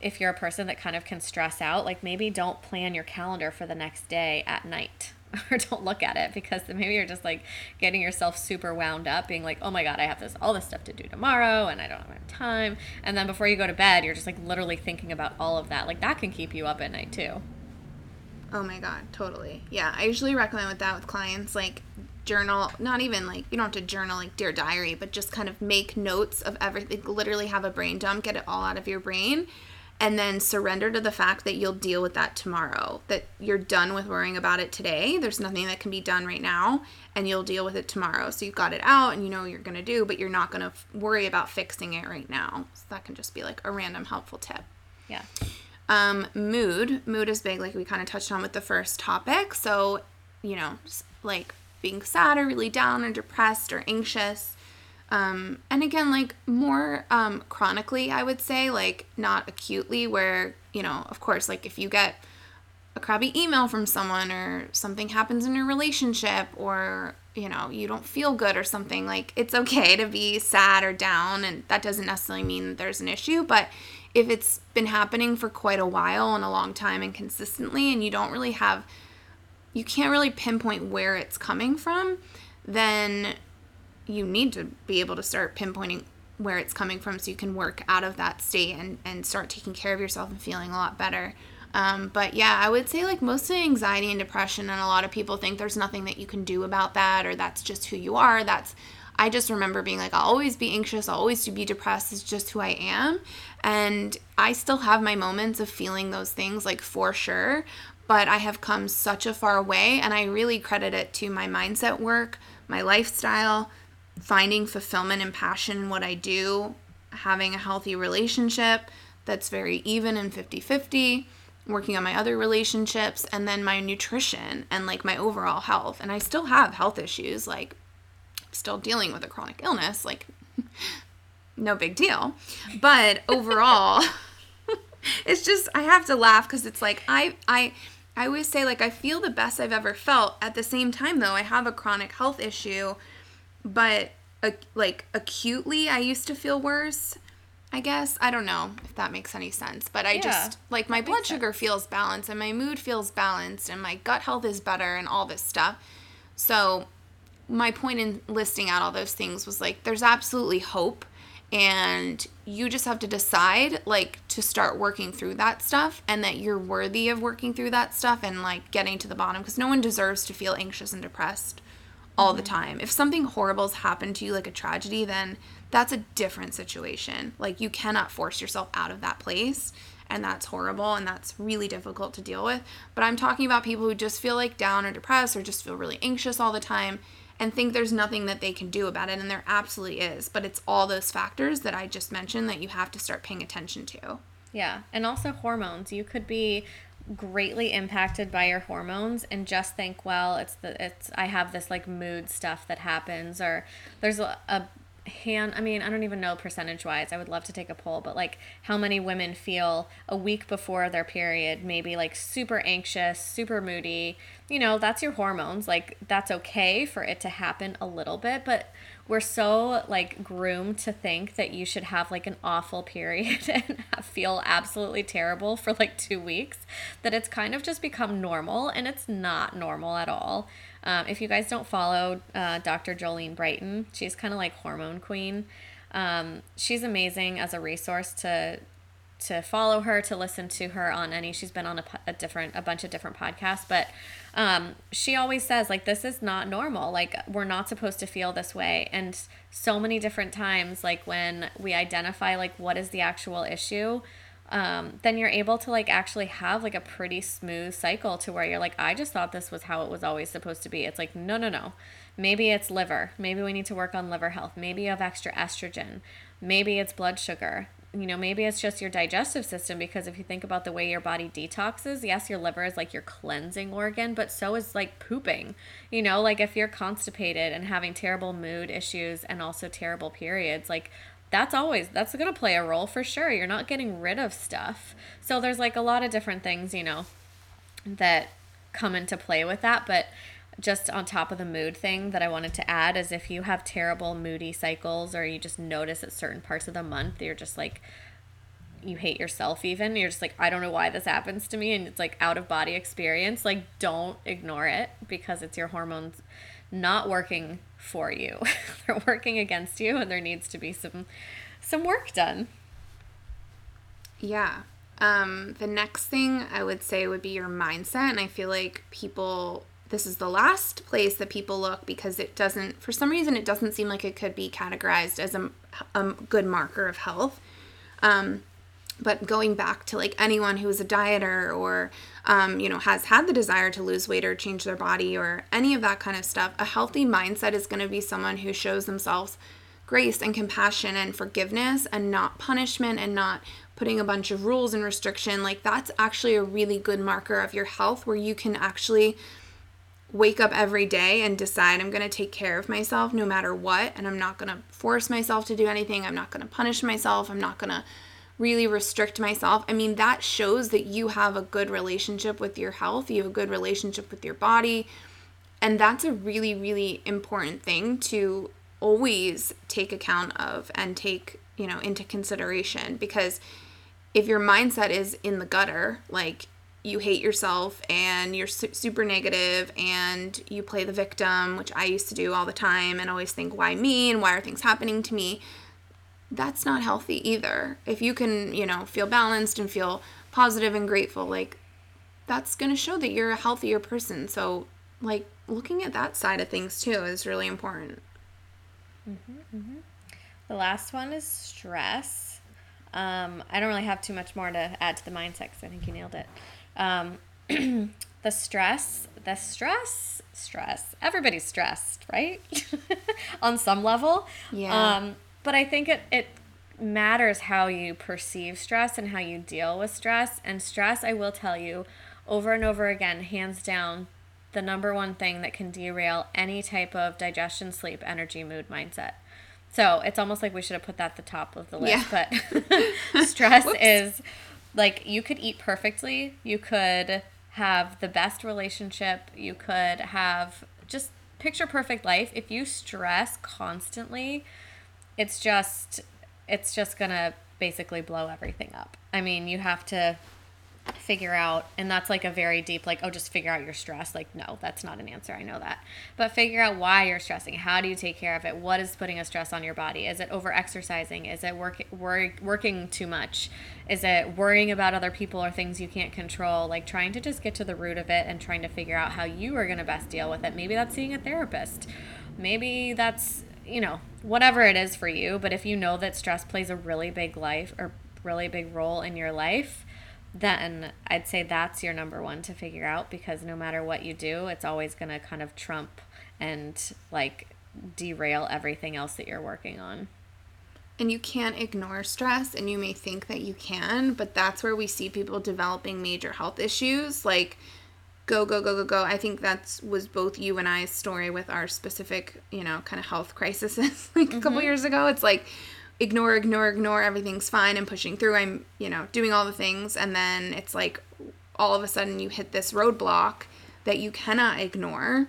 if you're a person that kind of can stress out, like maybe don't plan your calendar for the next day at night [laughs] or don't look at it because then maybe you're just like getting yourself super wound up being like oh my god i have this all this stuff to do tomorrow and i don't have time and then before you go to bed you're just like literally thinking about all of that like that can keep you up at night too Oh my god, totally. Yeah, I usually recommend with that with clients like journal, not even like you don't have to journal like dear diary, but just kind of make notes of everything, literally have a brain dump, get it all out of your brain and then surrender to the fact that you'll deal with that tomorrow. That you're done with worrying about it today. There's nothing that can be done right now, and you'll deal with it tomorrow. So you've got it out and you know what you're going to do, but you're not going to f- worry about fixing it right now. So that can just be like a random helpful tip. Yeah. Um, mood. Mood is big, like we kind of touched on with the first topic. So, you know, like being sad or really down or depressed or anxious um, and again, like more um, chronically, I would say, like not acutely, where, you know, of course, like if you get a crappy email from someone or something happens in your relationship or, you know, you don't feel good or something, like it's okay to be sad or down. And that doesn't necessarily mean there's an issue. But if it's been happening for quite a while and a long time and consistently, and you don't really have, you can't really pinpoint where it's coming from, then you need to be able to start pinpointing where it's coming from so you can work out of that state and, and start taking care of yourself and feeling a lot better. Um, but yeah, I would say like most of anxiety and depression, and a lot of people think there's nothing that you can do about that or that's just who you are. That's, I just remember being like, I'll always be anxious, I'll always be depressed, it's just who I am. And I still have my moments of feeling those things, like for sure. But I have come such a far way, and I really credit it to my mindset work, my lifestyle, finding fulfillment and passion in what I do, having a healthy relationship that's very even and 50 50, working on my other relationships, and then my nutrition and like my overall health. And I still have health issues, like, still dealing with a chronic illness, like, [laughs] no big deal. But overall, [laughs] it's just, I have to laugh because it's like, I, I, I always say, like, I feel the best I've ever felt. At the same time, though, I have a chronic health issue but uh, like acutely i used to feel worse i guess i don't know if that makes any sense but i yeah, just like my blood sugar sense. feels balanced and my mood feels balanced and my gut health is better and all this stuff so my point in listing out all those things was like there's absolutely hope and you just have to decide like to start working through that stuff and that you're worthy of working through that stuff and like getting to the bottom because no one deserves to feel anxious and depressed all the mm-hmm. time. If something horrible's happened to you, like a tragedy, then that's a different situation. Like you cannot force yourself out of that place. And that's horrible and that's really difficult to deal with. But I'm talking about people who just feel like down or depressed or just feel really anxious all the time and think there's nothing that they can do about it. And there absolutely is. But it's all those factors that I just mentioned that you have to start paying attention to. Yeah. And also hormones. You could be greatly impacted by your hormones and just think well it's the it's i have this like mood stuff that happens or there's a, a hand i mean i don't even know percentage wise i would love to take a poll but like how many women feel a week before their period maybe like super anxious super moody. You know that's your hormones. Like that's okay for it to happen a little bit but we're so like groomed to think that you should have like an awful period [laughs] and feel absolutely terrible for like two weeks that it's kind of just become normal and it's not normal at all. Um, if you guys don't follow uh, dr jolene Brighten, she's kind of like hormone queen. Um, she's amazing as a resource to to follow her to listen to her on any she's been on a, a different a bunch of different podcasts but um, she always says like this is not normal. Like we're not supposed to feel this way. And so many different times like when we identify like what is the actual issue um, then you're able to like actually have like a pretty smooth cycle to where you're like i just thought this was how it was always supposed to be. It's like no no no. Maybe it's liver. Maybe we need to work on liver health. Maybe you have extra estrogen. Maybe it's blood sugar you know, maybe it's just your digestive system because if you think about the way your body detoxes, yes, your liver is like your cleansing organ, but so is like pooping. You know, like if you're constipated and having terrible mood issues and also terrible periods, like that's always that's going to play a role for sure. You're not getting rid of stuff. So there's like a lot of different things, you know, that come into play with that, but just on top of the mood thing that I wanted to add is if you have terrible moody cycles or you just notice at certain parts of the month you're just like you hate yourself even you're just like I don't know why this happens to me and it's like out of body experience like don't ignore it because it's your hormones not working for you. [laughs] They're working against you and there needs to be some some work done. Yeah. Um the next thing I would say would be your mindset and I feel like people this is the last place that people look because it doesn't, for some reason, it doesn't seem like it could be categorized as a, a good marker of health. Um, but going back to like anyone who's a dieter or um, you know has had the desire to lose weight or change their body or any of that kind of stuff a healthy mindset is going to be someone who shows themselves grace and compassion and forgiveness and not punishment and not putting a bunch of rules and restriction like that's actually a really good marker of your health where you can actually wake up every day and decide I'm going to take care of myself no matter what and I'm not going to force myself to do anything I'm not going to punish myself I'm not going to really restrict myself. I mean, that shows that you have a good relationship with your health, you have a good relationship with your body. And that's a really, really important thing to always take account of and take, you know, into consideration because if your mindset is in the gutter, like you hate yourself and you're su- super negative and you play the victim, which I used to do all the time and always think, why me and why are things happening to me? that's not healthy either. If you can, you know, feel balanced and feel positive and grateful, like that's going to show that you're a healthier person. So, like, looking at that side of things too is really important. Mm-hmm, mm-hmm. The last one is stress. Um, I don't really have too much more to add to the mindset because I think you nailed it. Um, [clears throat] the stress, the stress, stress. Everybody's stressed, right? [laughs] On some level. Yeah. Um, but I think it, it matters how you perceive stress and how you deal with stress. And stress, I will tell you over and over again, hands down, the number one thing that can derail any type of digestion, sleep, energy, mood, mindset. So it's almost like we should have put that at the top of the list. Yeah. But [laughs] [laughs] stress is like you could eat perfectly, you could have the best relationship, you could have just picture perfect life. If you stress constantly, it's just it's just gonna basically blow everything up. I mean, you have to figure out and that's like a very deep like oh just figure out your stress. Like no that's not an answer. I know that. But figure out why you're stressing. How do you take care of it? What is putting a stress on your body? Is it over exercising is it work, work working too much? Is it worrying about other people or things you can't control? Like trying to just get to the root of it and trying to figure out how you are going to best deal with it. Maybe that's seeing a therapist. Maybe that's you know, whatever it is for you. But if you know that stress plays a really big life or really big role in your life, then I'd say that's your number one to figure out because no matter what you do, it's always going to kind of trump and like derail everything else that you're working on. And you can't ignore stress, and you may think that you can, but that's where we see people developing major health issues. Like, go go go go go i think that's was both you and i's story with our specific you know kind of health crises [laughs] like mm-hmm. a couple mm-hmm. years ago it's like ignore ignore ignore everything's fine and pushing through i'm you know doing all the things and then it's like all of a sudden you hit this roadblock that you cannot ignore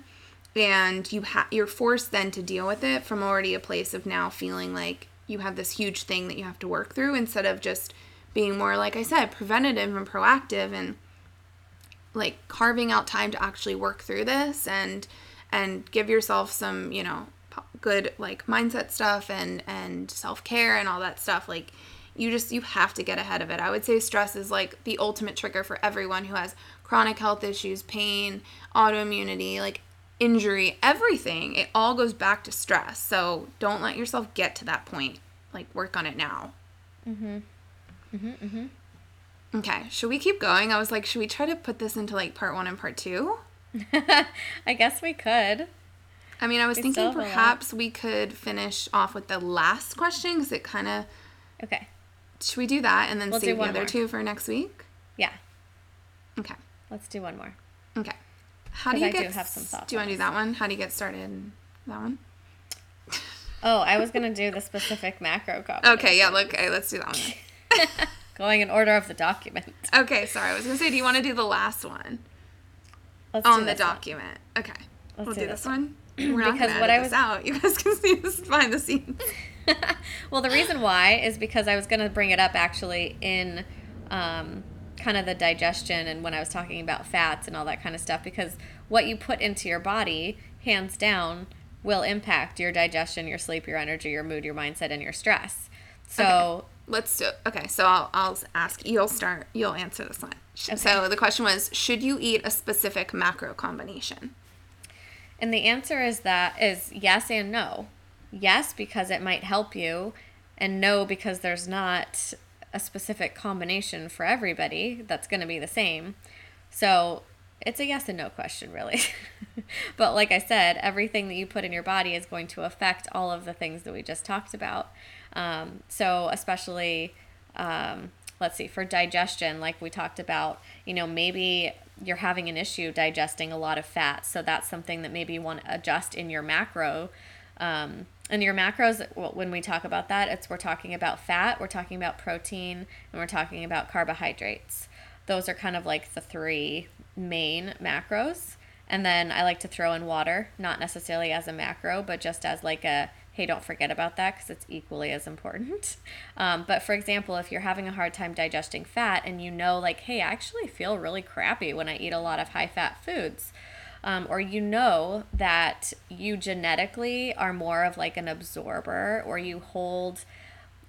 and you ha- you're forced then to deal with it from already a place of now feeling like you have this huge thing that you have to work through instead of just being more like i said preventative and proactive and like carving out time to actually work through this and and give yourself some you know good like mindset stuff and and self-care and all that stuff like you just you have to get ahead of it. I would say stress is like the ultimate trigger for everyone who has chronic health issues pain autoimmunity like injury everything. It all goes back to stress. So don't let yourself get to that point. Like work on it now. Mm-hmm. Mm-hmm mm-hmm. Okay, should we keep going? I was like, should we try to put this into like part one and part two? [laughs] I guess we could. I mean, I was we thinking perhaps we could finish off with the last question because it kind of. Okay. Should we do that and then we'll save the other more. two for next week? Yeah. Okay. Let's do one more. Okay. How do you I get? Do, have some thoughts do you want to do that one? How do you get started? That one. [laughs] oh, I was gonna do the specific macro copy. Okay. Yeah. Look. Okay, let's do that one. [laughs] Going in order of the document. [laughs] Okay, sorry. I was gonna say, do you want to do the last one? Let's on the document. One. Okay. Let's we'll do, do this one. one. We're not because what I was out. You guys can see this behind the scenes. [laughs] well, the reason why is because I was gonna bring it up actually in um, kind of the digestion and when I was talking about fats and all that kind of stuff because what you put into your body, hands down, will impact your digestion, your sleep, your energy, your mood, your mindset, and your stress. So okay let's do okay so I'll, I'll ask you'll start you'll answer this one okay. so the question was should you eat a specific macro combination and the answer is that is yes and no yes because it might help you and no because there's not a specific combination for everybody that's going to be the same. So it's a yes and no question, really. [laughs] but like I said, everything that you put in your body is going to affect all of the things that we just talked about. Um, so, especially, um, let's see, for digestion, like we talked about, you know, maybe you're having an issue digesting a lot of fat. So, that's something that maybe you want to adjust in your macro. Um, and your macros, when we talk about that, it's we're talking about fat, we're talking about protein, and we're talking about carbohydrates. Those are kind of like the three main macros. And then I like to throw in water, not necessarily as a macro, but just as like a hey, don't forget about that because it's equally as important. [laughs] Um, but for example, if you're having a hard time digesting fat and you know, like, hey, I actually feel really crappy when I eat a lot of high fat foods, um, or you know that you genetically are more of like an absorber, or you hold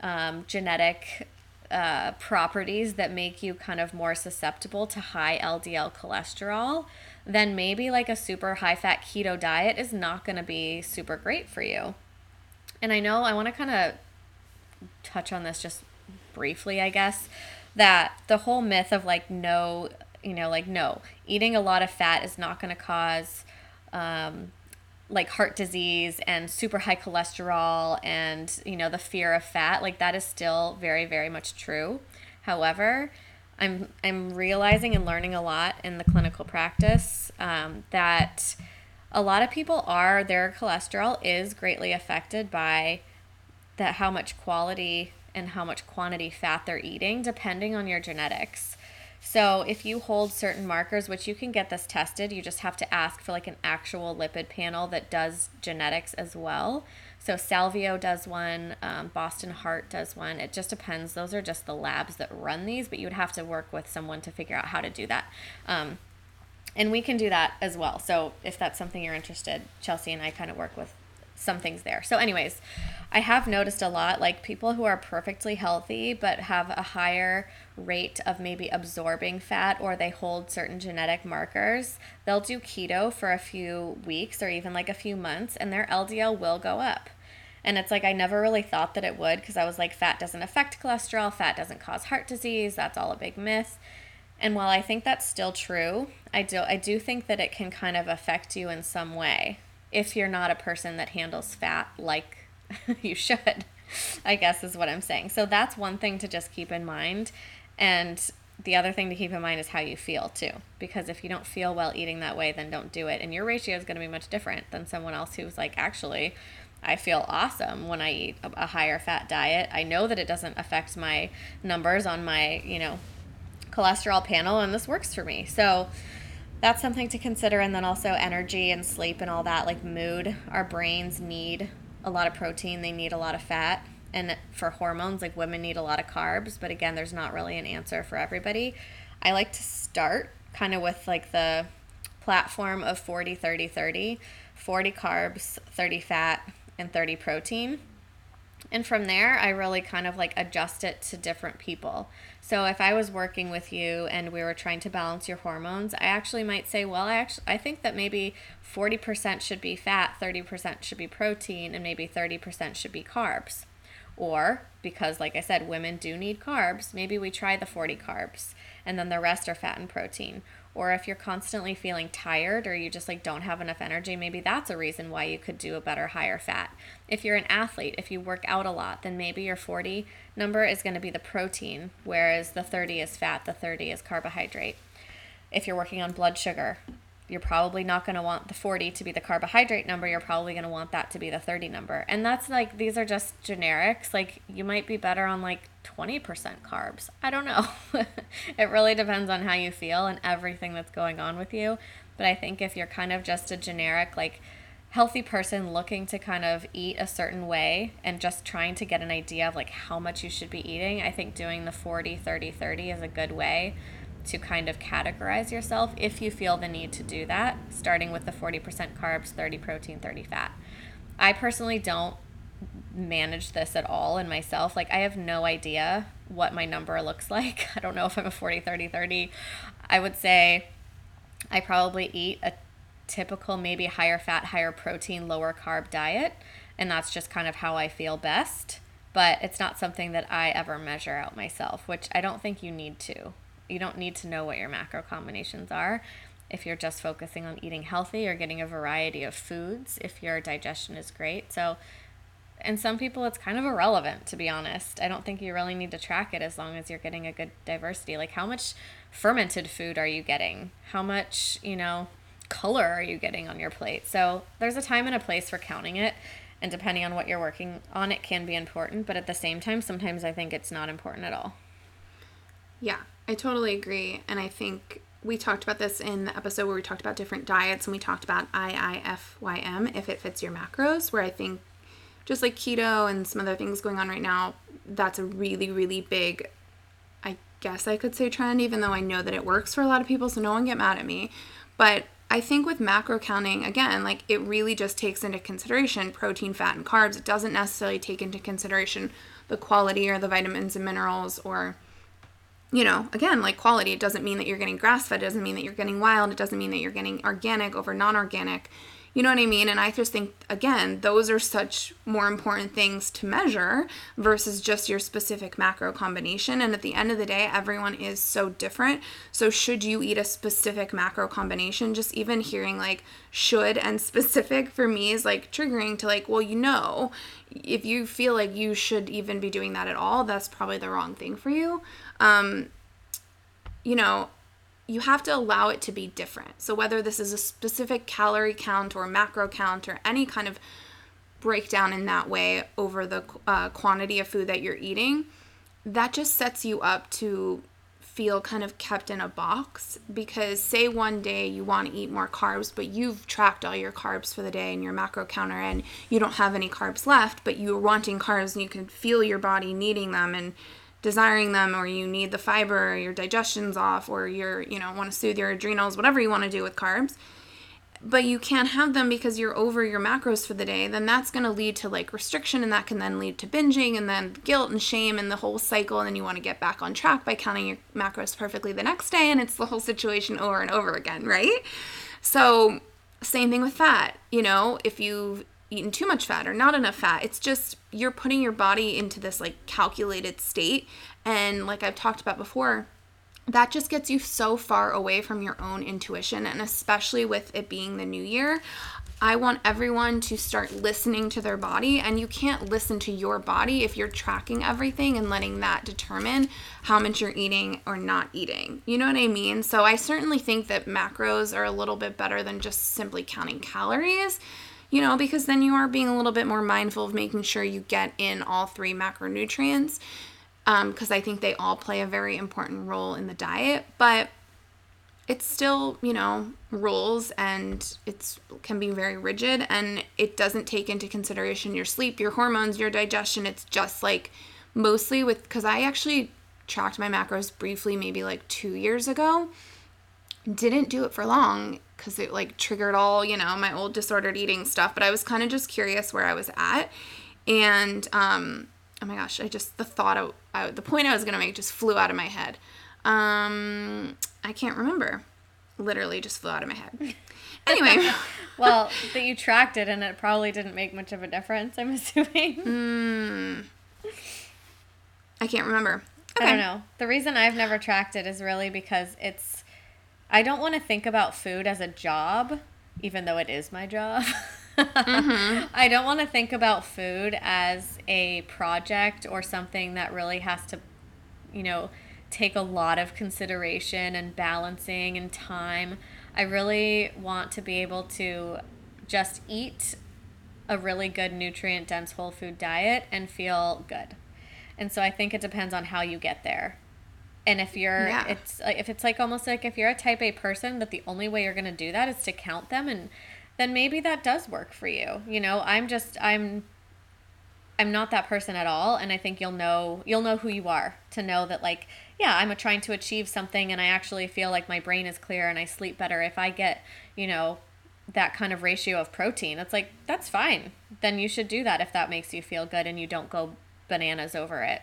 um, genetic uh, properties that make you kind of more susceptible to high LDL cholesterol, then maybe like a super high fat keto diet is not going to be super great for you. And I know I want to kind of touch on this just briefly, I guess, that the whole myth of like no, you know, like no, eating a lot of fat is not going to cause um, like heart disease and super high cholesterol and you know the fear of fat like that is still very very much true. However i'm i'm realizing and learning a lot in the clinical practice um, that a lot of people are their cholesterol is greatly affected by that how much quality and how much quantity fat they're eating depending on your genetics so if you hold certain markers, which you can get this tested, you just have to ask for like an actual lipid panel that does genetics as well. So Salvio does one, um, Boston Heart does one. It just depends. Those are just the labs that run these, but you would have to work with someone to figure out how to do that. Um, and we can do that as well. So if that's something you're interested, Chelsea and I kind of work with some things there. So, anyways, I have noticed a lot like people who are perfectly healthy but have a higher rate of maybe absorbing fat or they hold certain genetic markers, they'll do keto for a few weeks or even like a few months and their LDL will go up. And it's like I never really thought that it would because I was like, fat doesn't affect cholesterol, fat doesn't cause heart disease, that's all a big myth. And while I think that's still true, I do I do think that it can kind of affect you in some way if you're not a person that handles fat like [laughs] you should, I guess is what I'm saying. So that's one thing to just keep in mind. And the other thing to keep in mind is how you feel too. Because if you don't feel well eating that way, then don't do it. And your ratio is going to be much different than someone else who's like, actually, I feel awesome when I eat a, higher fat diet. I know that it doesn't affect my numbers on my, you know, cholesterol panel, and this works for me. So, that's something to consider. And then also energy and sleep and all that like mood. Our brains need a lot of protein. They need a lot of fat. And for hormones like women need a lot of carbs. But again there's not really an answer for everybody. I like to start kind of with like the platform of 40 30 30 40 carbs 30 fat and 30 protein. And from there i really kind of like adjust it to different people so if I was working with you and we were trying to balance your hormones, I actually might say, well, I actually I think that maybe 40% should be fat, 30% should be protein, and maybe 30% should be carbs. Or because like I said, women do need carbs, maybe we try the 40 carbs and then the rest are fat and protein or if you're constantly feeling tired or you just like don't have enough energy maybe that's a reason why you could do a better higher fat if you're an athlete if you work out a lot then maybe your 40 number is going to be the protein whereas the 30 is fat the 30 is carbohydrate if you're working on blood sugar you're probably not going to want the 40 to be the carbohydrate number. You're probably going to want that to be the 30 number. And that's like, these are just generics. Like, you might be better on like 20% carbs. I don't know. [laughs] it really depends on how you feel and everything that's going on with you. But I think if you're kind of just a generic, like, healthy person looking to kind of eat a certain way and just trying to get an idea of like how much you should be eating, I think doing the 40 30 30 is a good way to kind of categorize yourself if you feel the need to do that, starting with the 40% carbs, 30 protein, 30 fat. I personally don't manage this at all in myself. Like, I have no idea what my number looks [laughs] like. I don't know if I'm a 40, 30, 30. I would say I probably eat a typical, maybe higher fat, higher protein, lower carb diet. And that's just kind of how I feel best. but it's not something that I ever measure out myself, which I don't think you need to. You don't need to know what your macro combinations are if you're just focusing on eating healthy or getting a variety of foods if your digestion is great. So, and some people it's kind of irrelevant to be honest. I don't think you really need to track it as long as you're getting a good diversity. Like how much fermented food are you getting? How much, you know, color are you getting on your plate? So, there's a time and a place for counting it. And depending on what you're working on, it can be important. But at the same time, sometimes I think it's not important at all. Yeah, I totally agree. And I think we talked about this in the episode where we talked about different diets and we talked about IIFYM, if it fits your macros, where I think just like keto and some other things going on right now, that's a really, really big, I guess I could say trend, even though I know that it works for a lot of people, so no one get mad at me. But I think with macro counting, again, like it really just takes into consideration protein, fat, and carbs. It doesn't necessarily take into consideration the quality or the vitamins and minerals or you know, again, like quality, it doesn't mean that you're getting grass fed, it doesn't mean that you're getting wild, it doesn't mean that you're getting organic over non organic. You know what I mean? And I just think, again, those are such more important things to measure versus just your specific macro combination. And at the end of the day, everyone is so different. So, should you eat a specific macro combination? Just even hearing like should and [laughs] specific for me is like triggering to like, well, you know, if you feel like you should even be doing that at all, that's probably the wrong thing for you. Um, you know, you have to allow it to be different. So, whether this is a specific calorie count or macro count or any kind of breakdown in that way over the uh, quantity of food that you're eating, that just sets you up to feel kind of kept in a box because say one day you want to eat more carbs but you've tracked all your carbs for the day in your macro counter and you don't have any carbs left but you're wanting carbs and you can feel your body needing them and desiring them or you need the fiber or your digestion's off or you're you know want to soothe your adrenals whatever you want to do with carbs. But you can't have them because you're over your macros for the day then that's going to lead to like restriction and that can then lead to binging and then guilt and shame and the whole cycle and then you want to get back on track by counting your macros perfectly the next day and it's the whole situation over and over again right? So same thing with fat you know? If you've eaten too much fat or not enough fat. It's just you're putting your body into this like calculated state. And like I've talked about before, that just gets you so far away from your own intuition. And especially with it being the new year, I want everyone to start listening to their body. And you can't listen to your body if you're tracking everything and letting that determine how much you're eating or not eating. You know what I mean? So I certainly think that macros are a little bit better than just simply counting calories you know, because then you are being a little bit more mindful of making sure you get in all three macronutrients because um, I think they all play a very important role in the diet. But it's still, you know, rules and it's can be very rigid and it doesn't take into consideration your sleep, your hormones, your digestion. It's just like mostly with because I actually tracked my macros briefly maybe like 2 years ago. Didn't do it for long because it like triggered all, you know, my old disordered eating stuff. But I was kind of just curious where I was at. And, um, oh my gosh, I just, the thought of, I, the point I was going to make just flew out of my head. Um, I can't remember. Literally just flew out of my head. [laughs] Anyway. well, that you tracked it and it probably didn't make much of a difference, I'm [laughs] assuming. Mm, I can't remember. Okay. I don't know. The reason I've never tracked it is really because it's I don't want to think about food as a job, even though it is my job. mm-hmm. [laughs] I don't want to think about food as a project or something that really has to, you know, take a lot of consideration and balancing and time. I really want to be able to just eat a really good nutrient dense whole food diet and feel good. And so I think it depends on how you get there. And if you're, yeah. it's like if it's like almost like if you're a type A person, that the only way you're going to do that is to count them, and then maybe that does work for you. You know, I'm just I'm I'm not that person at all, and I think you'll know you'll know who you are to know that like yeah, I'm trying to achieve something, and I actually feel like my brain is clear and I sleep better if I get you know that kind of ratio of protein. It's like that's fine. Then you should do that if that makes you feel good and you don't go bananas over it.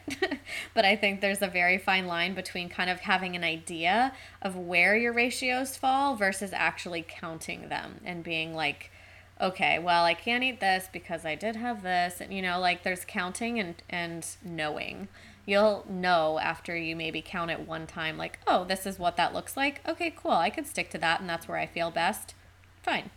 [laughs] but I think there's a very fine line between kind of having an idea of where your ratios fall versus actually counting them and being like, okay, well, I can't eat this because I did have this. And, you know, like there's counting and, and knowing. You'll know after you maybe count it one time, like, oh, this is what that looks like. Okay, cool. I could stick to that, and that's where I feel best. Fine.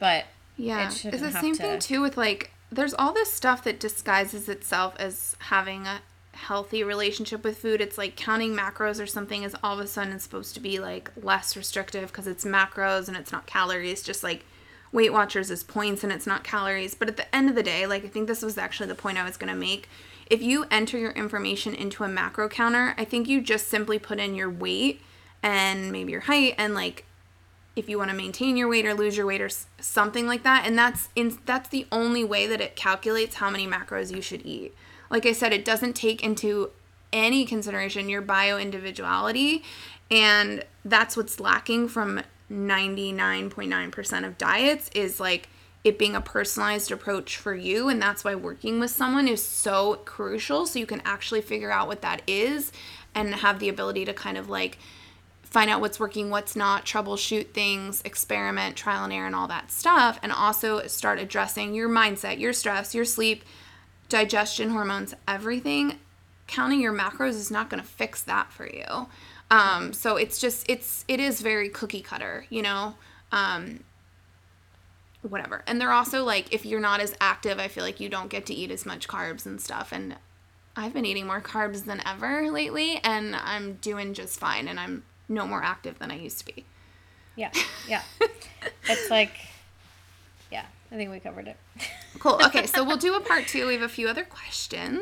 But Yeah. it It's the same to. thing too with like there's all this stuff that disguises itself as having a healthy relationship with food. It's like counting macros or something is all of a sudden supposed to be like less restrictive because it's macros and it's not calories. Just like Weight Watchers is points and it's not calories. But at the end of the day, like I think this was actually the point I was gonna make. If you enter your information into a macro counter, I think you just simply put in your weight and maybe your height and like if you want to maintain your weight or lose your weight or something like that and that's in that's the only way that it calculates how many macros you should eat. Like i said it doesn't take into any consideration your bio individuality and that's what's lacking from 99.9% of diets is like it being a personalized approach for you and that's why working with someone is so crucial so you can actually figure out what that is and have the ability to kind of like find out what's working, what's not, troubleshoot things, experiment, trial and error, and all that stuff, and also start addressing your mindset, your stress, your sleep, digestion, hormones, everything. Counting your macros is not going to fix that for you. Um, so it's just it's it is very cookie cutter, you know. Um, whatever. And they're also like if you're not as active, I feel like you don't get to eat as much carbs and stuff. And I've been eating more carbs than ever lately, and I'm doing just fine, and I'm no more active than I used to be. Yeah, yeah. it's like, yeah, I think we covered it. Cool. [laughs] Okay, so we'll do a part two. We have a few other questions.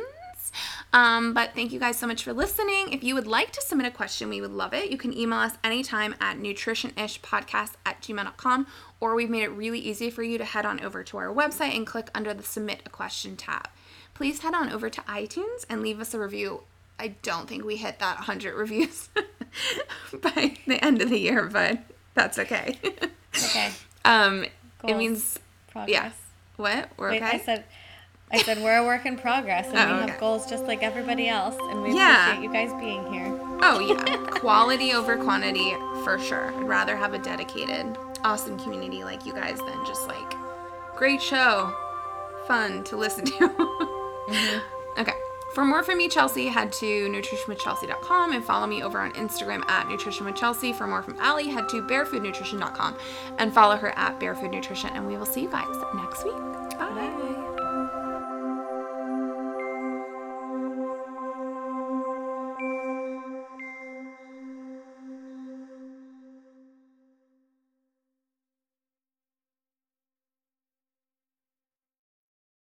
Um, but thank you guys so much for listening. If you would like to submit a question, we would love it. You can email us anytime at nutritionishpodcast at gmail.com, or we've made it really easy for you to head on over to our website and click under the Submit a Question tab. Please head on over to iTunes and leave us a review. I don't think we hit that 100 reviews [laughs] [laughs] by the end of the year, but that's okay. Okay. [laughs] um, it means, Progress. yeah. What? We're Wait, okay? I said, I said we're a work in progress, and Oh, we okay. have goals just like everybody else, and we Yeah. appreciate you guys being here. Oh yeah, [laughs] quality over quantity for sure. I'd rather have a dedicated, awesome community like you guys than just like great show, fun to listen to. Okay. For more from me, Chelsea, head to nutritionwithchelsea.com and follow me over on Instagram at nutritionwithchelsea. For more from Allie, head to barefoodnutrition.com and follow her at barefoodnutrition. And we will see you guys next week. Bye. Bye.